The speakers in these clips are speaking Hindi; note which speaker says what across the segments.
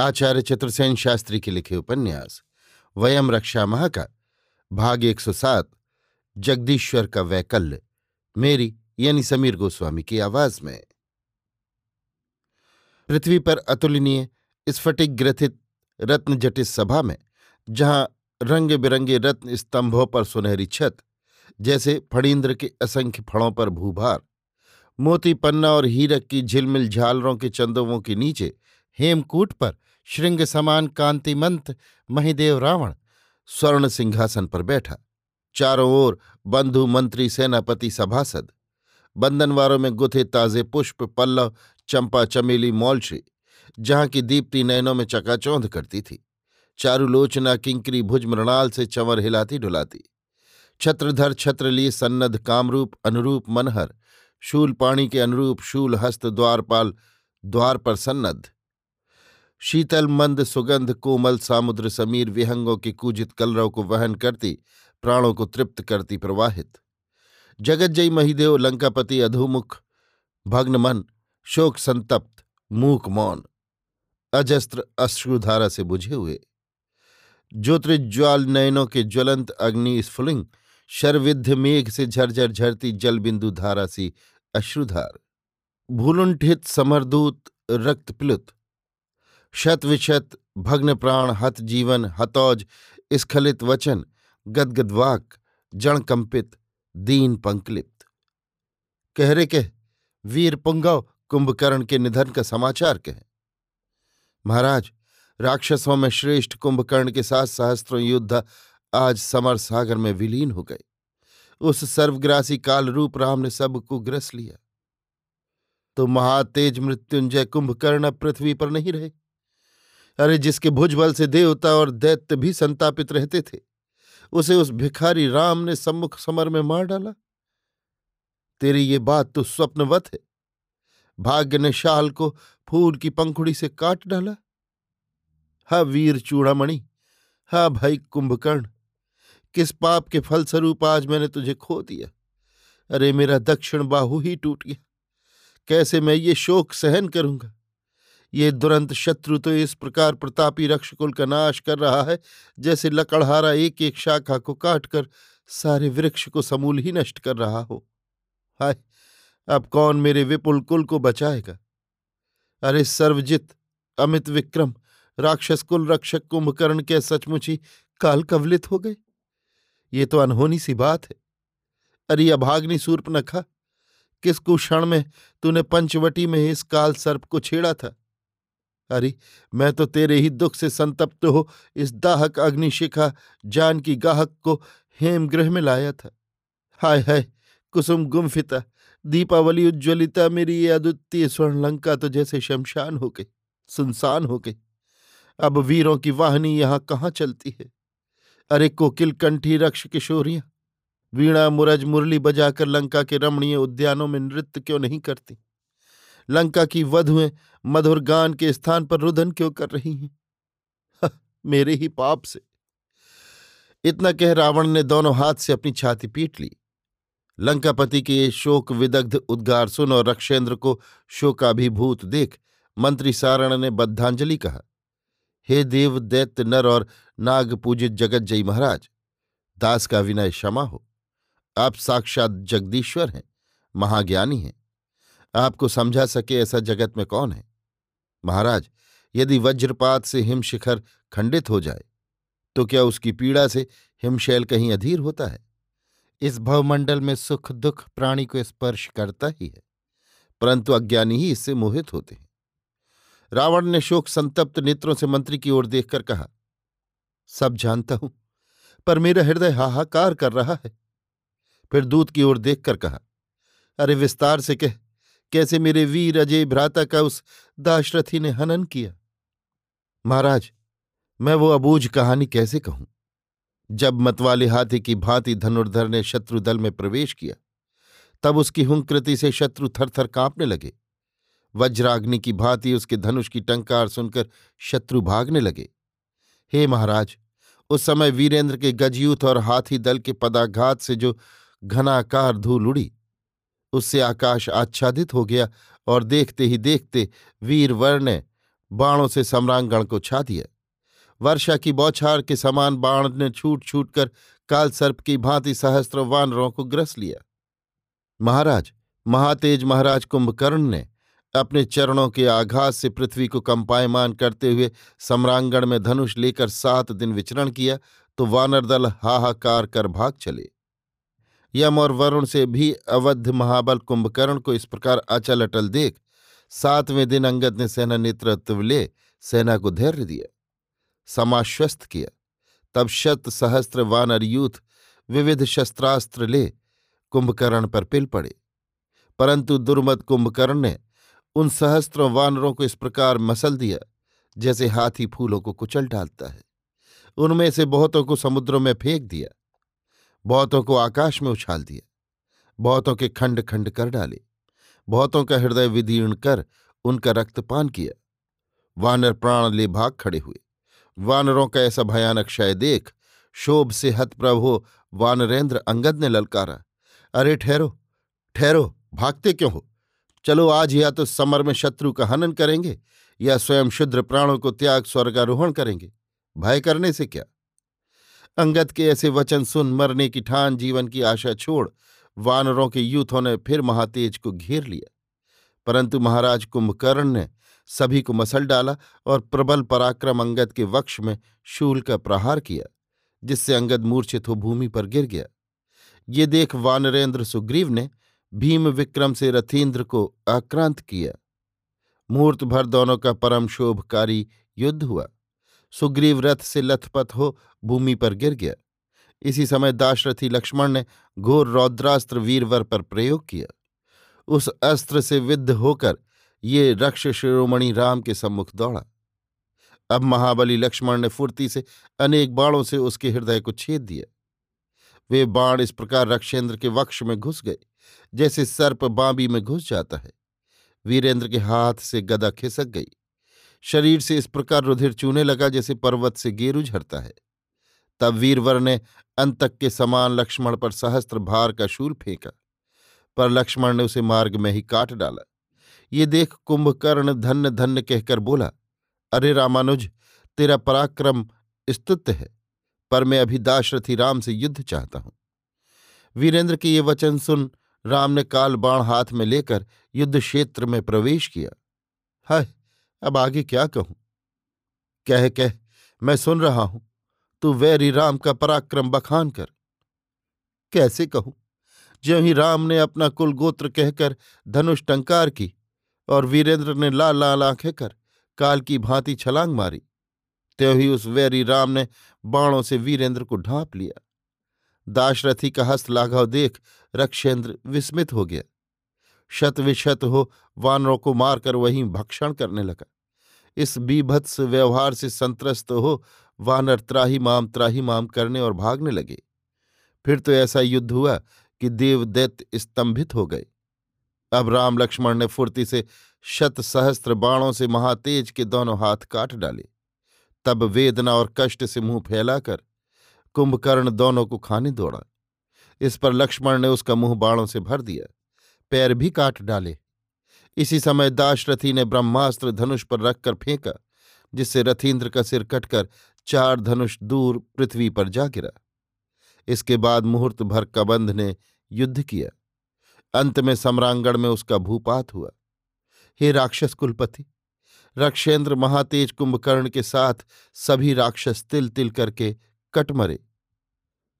Speaker 1: आचार्य चतुर्सेन शास्त्री के लिखे उपन्यास, वयम रक्षा माह का भाग 107 जगदीश्वर का वैकल्य, मेरी, यानी समीर गोस्वामी की आवाज़ में। पृथ्वी पर अतुलनीय स्फटिक ग्रथित रत्न जटित सभा में, जहाँ रंग बिरंगे रत्न स्तंभों पर सुनहरी छत, जैसे फणीन्द्र के असंख्य फड़ों पर भूभार मोती पन्ना और हीरक की झिलमिल झालरों के चंदोवों के नीचे हेमकूट पर श्रृंग समान कांतिमंत महिदेव रावण स्वर्ण सिंहासन पर बैठा। चारों ओर बंधु मंत्री सेनापति सभासद। बंधनवारों में गुथे ताजे पुष्प, पल्लव, चंपा, चमेली, मौलश्री, जहाँ की दीप्ति नयनों में चकाचौंध करती थी। चारुलोचना किंकरी भुज मृणाल से चंवर हिलाती डुलाती। छत्रधर छत्र लिए सन्नद्ध कामरूप, अनुरूप मनहर, शूल पाणी के अनुरूप शूल हस्त द्वारपाल, द्वार पर सन्नद्ध। शीतल मंद सुगंध कोमल सामुद्र समीर विहंगों के कूजित कलरव को वहन करती, प्राणों को तृप्त करती प्रवाहित। जगज्जयी महिदेव, लंकापति अधोमुख, भग्न मन, शोक संतप्त, मूक मौन, अजस्त्र अश्रुधारा से बुझे हुए। ज्योतिज्वाल नयनों के ज्वलंत अग्नि स्फुलिंग शर्विध्य मेघ से झरझर झरती जल बिंदु धारा सी अश्रुधार। भूलुंठित समरदूत रक्त प्लुत शत विशत भग्न प्राण हत जीवन, हतौज, स्खलित वचन गदगद वाक जणकंपित, दीन पंकलिप्त कहरे कह, वीर पुंगव, कुंभकर्ण के निधन का समाचार कह। महाराज, राक्षसों में श्रेष्ठ कुंभकर्ण के साथ सहस्त्रों युद्ध आज समर सागर में विलीन हो गए। उस सर्वग्रासी काल रूप राम ने सबको ग्रस लिया। तो महातेज मृत्युंजय कुंभकर्ण अब पृथ्वी पर नहीं रहे। अरे, जिसके भुजबल से देवता और दैत्य भी संतापित रहते थे, उसे उस भिखारी राम ने सम्मुख समर में मार डाला। तेरी ये बात तो स्वप्नवत है। भाग्य ने शाल को फूल की पंखुड़ी से काट डाला। हा वीर चूड़ामणि, हा भाई कुंभकर्ण, किस पाप के फलस्वरूप आज मैंने तुझे खो दिया? अरे, मेरा दक्षिण बाहु ही टूट गया। कैसे मैं ये शोक सहन करूँगा? ये दुरंत शत्रु तो इस प्रकार प्रतापी रक्षकुल का नाश कर रहा है, जैसे लकड़हारा एक एक शाखा को काटकर सारे वृक्ष को समूल ही नष्ट कर रहा हो। हाय, अब कौन मेरे विपुल कुल को बचाएगा? अरे सर्वजित, अमित विक्रम, राक्षस कुल रक्षक कुंभकर्ण के सचमुच ही काल कवलित हो गए। ये तो अनहोनी सी बात है। अरे अभाग्नि सूर्प नखा किस कुक्षण में तूने पंचवटी में इस काल सर्प को छेड़ा था? अरे, मैं तो तेरे ही दुख से संतप्त हो, इस दाहक अग्निशिखा जान की गाहक को हेमगृह में लाया था। हाय हाय, कुसुम गुमफिता, दीपावली उज्ज्वलिता मेरी ये अद्वितीय स्वर्ण लंका तो जैसे शमशान हो गई, सुनसान हो गई। अब वीरों की वाहनी यहाँ कहाँ चलती है? अरे, कोकिल कंठी रक्ष किशोरियाँ, वीणा मुरज मुरली बजाकर लंका के रमणीय उद्यानों में नृत्य क्यों नहीं करती? लंका की वधुएँ मधुर गान के स्थान पर रुदन क्यों कर रही हैं? मेरे ही पाप से। इतना कह रावण ने दोनों हाथ से अपनी छाती पीट ली। लंकापति के ये शोक विदग्ध उद्गार सुन और रक्षेंद्र को शोकाभिभूत देख मंत्री सारण ने बद्धांजलि कहा, हे देव दैत्य नर और नाग पूजित जगत जय महाराज, दास का विनय क्षमा हो। आप साक्षात जगदीश्वर हैं, महाज्ञानी हैं। आपको समझा सके ऐसा जगत में कौन है? महाराज, यदि वज्रपात से हिमशिखर खंडित हो जाए तो क्या उसकी पीड़ा से हिमशैल कहीं अधीर होता है? इस भवमंडल में सुख दुख प्राणी को स्पर्श करता ही है, परंतु अज्ञानी ही इससे मोहित होते हैं। रावण ने शोक संतप्त नेत्रों से मंत्री की ओर देखकर कहा, सब जानता हूँ, पर मेरा हृदय हाहाकार कर रहा है। फिर दूत की ओर देखकर कहा, अरे विस्तार से कह कैसे मेरे वीर अजय भ्राता का उस दाशरथी ने हनन किया? महाराज, मैं वो अबूझ कहानी कैसे कहूँ? जब मतवाले हाथी की भांति धनुर्धर ने शत्रु दल में प्रवेश किया, तब उसकी हुंकृति से शत्रु थरथर कांपने लगे। वज्राग्नि की भांति उसके धनुष की टंकार सुनकर शत्रु भागने लगे। हे महाराज, उस समय वीरेंद्र के गजयूथ और हाथी दल के पदाघात से जो घनाकार धूल उड़ी उससे आकाश आच्छादित हो गया और देखते ही देखते वीरवर ने बाणों से सम्रांगण को छा दिया। वर्षा की बौछार के समान बाण ने छूट छूट कर कालसर्प की भांति सहस्त्र वानरों को ग्रस लिया। महाराज, महातेज महाराज कुंभकर्ण ने अपने चरणों के आघात से पृथ्वी को कंपायमान करते हुए सम्रांगण में धनुष लेकर सात दिन विचरण किया तो वानर दल हाहाकार कर भाग चले। यम और वरुण से भी अवध महाबल कुंभकर्ण को इस प्रकार अचल अटल देख सातवें दिन अंगद ने सेना नेतृत्व ले सेना को धैर्य दिया, समाश्वस्त किया। तब शत सहस्त्र वानर यूथ विविध शस्त्रास्त्र ले कुंभकर्ण पर पिल पड़े। परंतु दुर्मद कुंभकर्ण ने उन सहस्त्रों वानरों को इस प्रकार मसल दिया, जैसे हाथी फूलों को कुचल डालता है। उनमें से बहुतों को समुद्रों में फेंक दिया। बहुतों को आकाश में उछाल दिया, बहुतों के खंड खंड कर डाले, बहुतों का हृदय विदीर्ण कर उनका रक्तपान किया। वानर प्राण ले भाग खड़े हुए। वानरों का ऐसा भयानक क्षय देख शोभ से हतप्रभ हो वानरेंद्र अंगद ने ललकारा, अरे ठहरो ठहरो, भागते क्यों हो? चलो आज या तो समर में शत्रु का हनन करेंगे या स्वयं शुद्र प्राणों को त्याग स्वर्गारोहण करेंगे। भय करने से क्या? अंगद के ऐसे वचन सुन मरने की ठान जीवन की आशा छोड़ वानरों के यूथों ने फिर महातेज को घेर लिया। परंतु महाराज कुंभकर्ण ने सभी को मसल डाला और प्रबल पराक्रम अंगद के वक्ष में शूल का प्रहार किया, जिससे अंगद मूर्छित हो भूमि पर गिर गया। ये देख वानरेंद्र सुग्रीव ने भीम विक्रम से रथीन्द्र को आक्रांत किया। मुहूर्त भर दोनों का परम शोभकारी युद्ध हुआ। सुग्रीव रथ से लथपथ हो भूमि पर गिर गया। इसी समय दाशरथी लक्ष्मण ने घोर रौद्रास्त्र वीरवर पर प्रयोग किया। उस अस्त्र से विद्ध होकर ये रक्ष शिरोमणि राम के सम्मुख दौड़ा। अब महाबली लक्ष्मण ने फुर्ती से अनेक बाणों से उसके हृदय को छेद दिया। वे बाण इस प्रकार रक्षेंद्र के वक्ष में घुस गए, जैसे सर्प बांबी में घुस जाता है। वीरेंद्र के हाथ से गदा खिसक गई। शरीर से इस प्रकार रुधिर चूने लगा जैसे पर्वत से गेरु झरता है। तब वीरवर ने अंतक के समान लक्ष्मण पर सहस्त्र भार का शूल फेंका, पर लक्ष्मण ने उसे मार्ग में ही काट डाला। ये देख कुंभकर्ण धन्य धन्य कहकर बोला, अरे रामानुज, तेरा पराक्रम स्तुत्य है, पर मैं अभी दाशरथी राम से युद्ध चाहता हूँ। वीरेंद्र के ये वचन सुन राम ने काल बाण हाथ में लेकर युद्ध क्षेत्र में प्रवेश किया। हाय अब आगे क्या कहूँ? कह कह, मैं सुन रहा हूँ, तू वैरी राम का पराक्रम बखान कर। कैसे कहूँ? ज्यों ही राम ने अपना कुल गोत्र कहकर धनुष टंकार की और वीरेंद्र ने लाल लाल आँखें कर काल की भांति छलांग मारी, त्यों ही उस वैरी राम ने बाणों से वीरेंद्र को ढांप लिया। दाशरथी का हस्त लाघव देख रक्षेंद्र विस्मित हो गया। शत विशत हो, वानरों को मारकर वहीं भक्षण करने लगा। इस बीभत्स व्यवहार से संतरस्त हो, वानर त्राही माम त्राही माम करने और भागने लगे। फिर तो ऐसा युद्ध हुआ कि देवदैत्य स्तंभित हो गए। अब राम लक्ष्मण ने फुर्ती से शत सहस्त्र बाणों से महातेज के दोनों हाथ काट डाले। तब वेदना और कष्ट से मुँह फैलाकर कुंभकर्ण दोनों को खाने दौड़ा। इस पर लक्ष्मण ने उसका मुँह बाणों से भर दिया। पैर भी काट डाले। इसी समय दाशरथी ने ब्रह्मास्त्र धनुष पर रखकर फेंका, जिससे रथीन्द्र का सिर कटकर चार धनुष दूर पृथ्वी पर जा गिरा। इसके बाद मुहूर्त भर कबंध ने युद्ध किया। अंत में सम्रांगण में उसका भूपात हुआ। हे राक्षस कुलपति, रक्षेंद्र महातेज कुंभकर्ण के साथ सभी राक्षस तिल तिल करके कट मरे।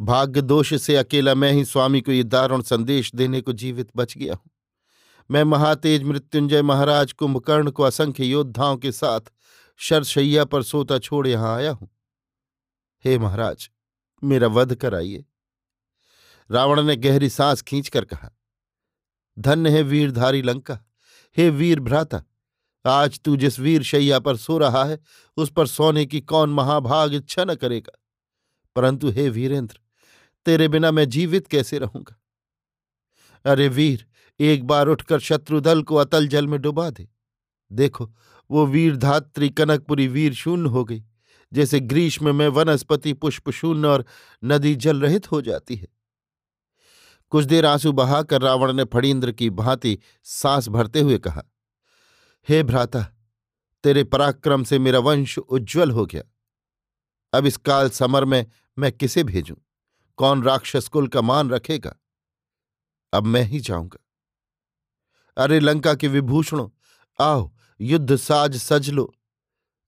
Speaker 1: भाग्य दोष से अकेला मैं ही स्वामी को ये दारुण संदेश देने को जीवित बच गया हूँ। मैं महातेज मृत्युंजय महाराज कुंभकर्ण को असंख्य योद्धाओं के साथ शरशैया पर सोता छोड़ यहाँ आया हूँ। हे महाराज, मेरा वध कराइए। रावण ने गहरी सांस खींचकर कहा, धन्य है वीरधारी लंका, हे वीर भ्राता, आज तू जिस वीर शैया पर सो रहा है, उस पर सोने की कौन महाभाग इच्छा न करेगा। परंतु हे वीरेंद्र तेरे बिना मैं जीवित कैसे रहूँगा? अरे वीर, एक बार उठकर शत्रुदल को अतल जल में डुबा दे। देखो, वो वीर धात्री कनकपुरी वीर शून्य हो गई, जैसे ग्रीष्म में वनस्पति पुष्प शून्य और नदी जल रहित हो जाती है। कुछ देर आँसू बहाकर रावण ने फड़ींद्र की भांति सांस भरते हुए कहा, हे भ्राता, तेरे पराक्रम से मेरा वंश उज्जवल हो गया। अब इस काल समर में मैं किसे भेजूं? कौन राक्षस कुल का मान रखेगा? अब मैं ही जाऊँगा। अरे लंका के विभूषणों, आओ, युद्ध साज सज लो।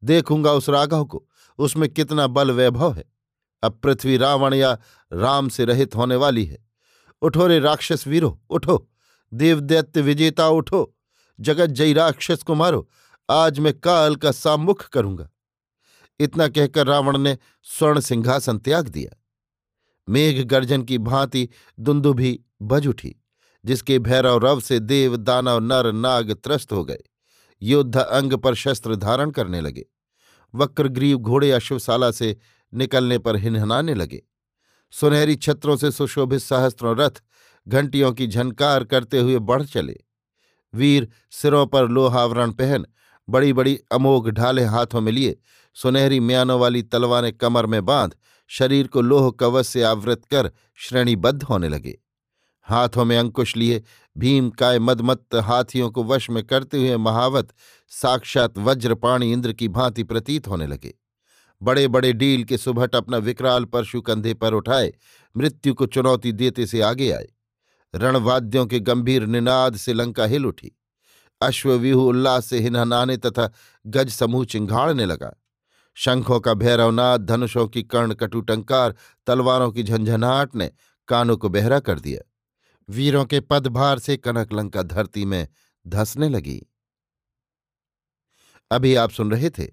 Speaker 1: देखूँगा उस राघव को, उसमें कितना बल वैभव है। अब पृथ्वी रावण या राम से रहित होने वाली है। उठो रे राक्षस वीरो, उठो। देवदैत्य विजेता, उठो। जगत जय राक्षस को मारो। आज मैं काल का सामुख करूँगा। इतना कहकर रावण ने स्वर्ण सिंहासन त्याग दिया। मेघ गर्जन की भांति दुंदुभी बज उठी, जिसके भैरव रव से देव, दानव, नर, नाग त्रस्त हो गए। योद्धा अंग पर शस्त्र धारण करने लगे। वक्रग्रीव घोड़े अश्वशाला से निकलने पर हिनहनाने लगे। सुनहरी छत्रों से सुशोभित सहस्त्रों रथ घंटियों की झनकार करते हुए बढ़ चले। वीर सिरों पर लोहावरण पहन बड़ी बड़ी अमोघ ढाले हाथों में लिए सुनहरी म्यानों वाली तलवारें कमर में बाँध शरीर को लोह कवच से आवृत कर श्रेणीबद्ध होने लगे। हाथों में अंकुश लिए, भीम काय मदमत्त हाथियों को वश में करते हुए महावत साक्षात वज्रपाणी इंद्र की भांति प्रतीत होने लगे। बड़े बड़े डील के सुभट अपना विकराल परशु कंधे पर उठाए, मृत्यु को चुनौती देते से आगे आए। रणवाद्यों के गंभीर निनाद से लंका हिल उठी। अश्वव्यूह उल्लास से हिनहनाने तथा गज समूह चिंघाड़ने लगा। शंखों का भैरवनाद धनुषों की कर्ण कटुटंकार, तलवारों की झंझनाहट ने कानों को बहरा कर दिया। वीरों के पदभार से कनक लंका धरती में धसने लगी। अभी आप सुन रहे थे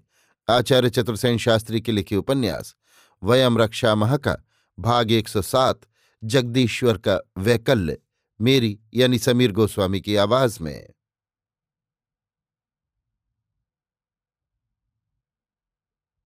Speaker 1: आचार्य चतुर्सेन शास्त्री के लिखे उपन्यास, वयम रक्षा मह का भाग एक सौ सात, जगदीश्वर का वैकल्य, मेरी यानी समीर गोस्वामी की आवाज़ में।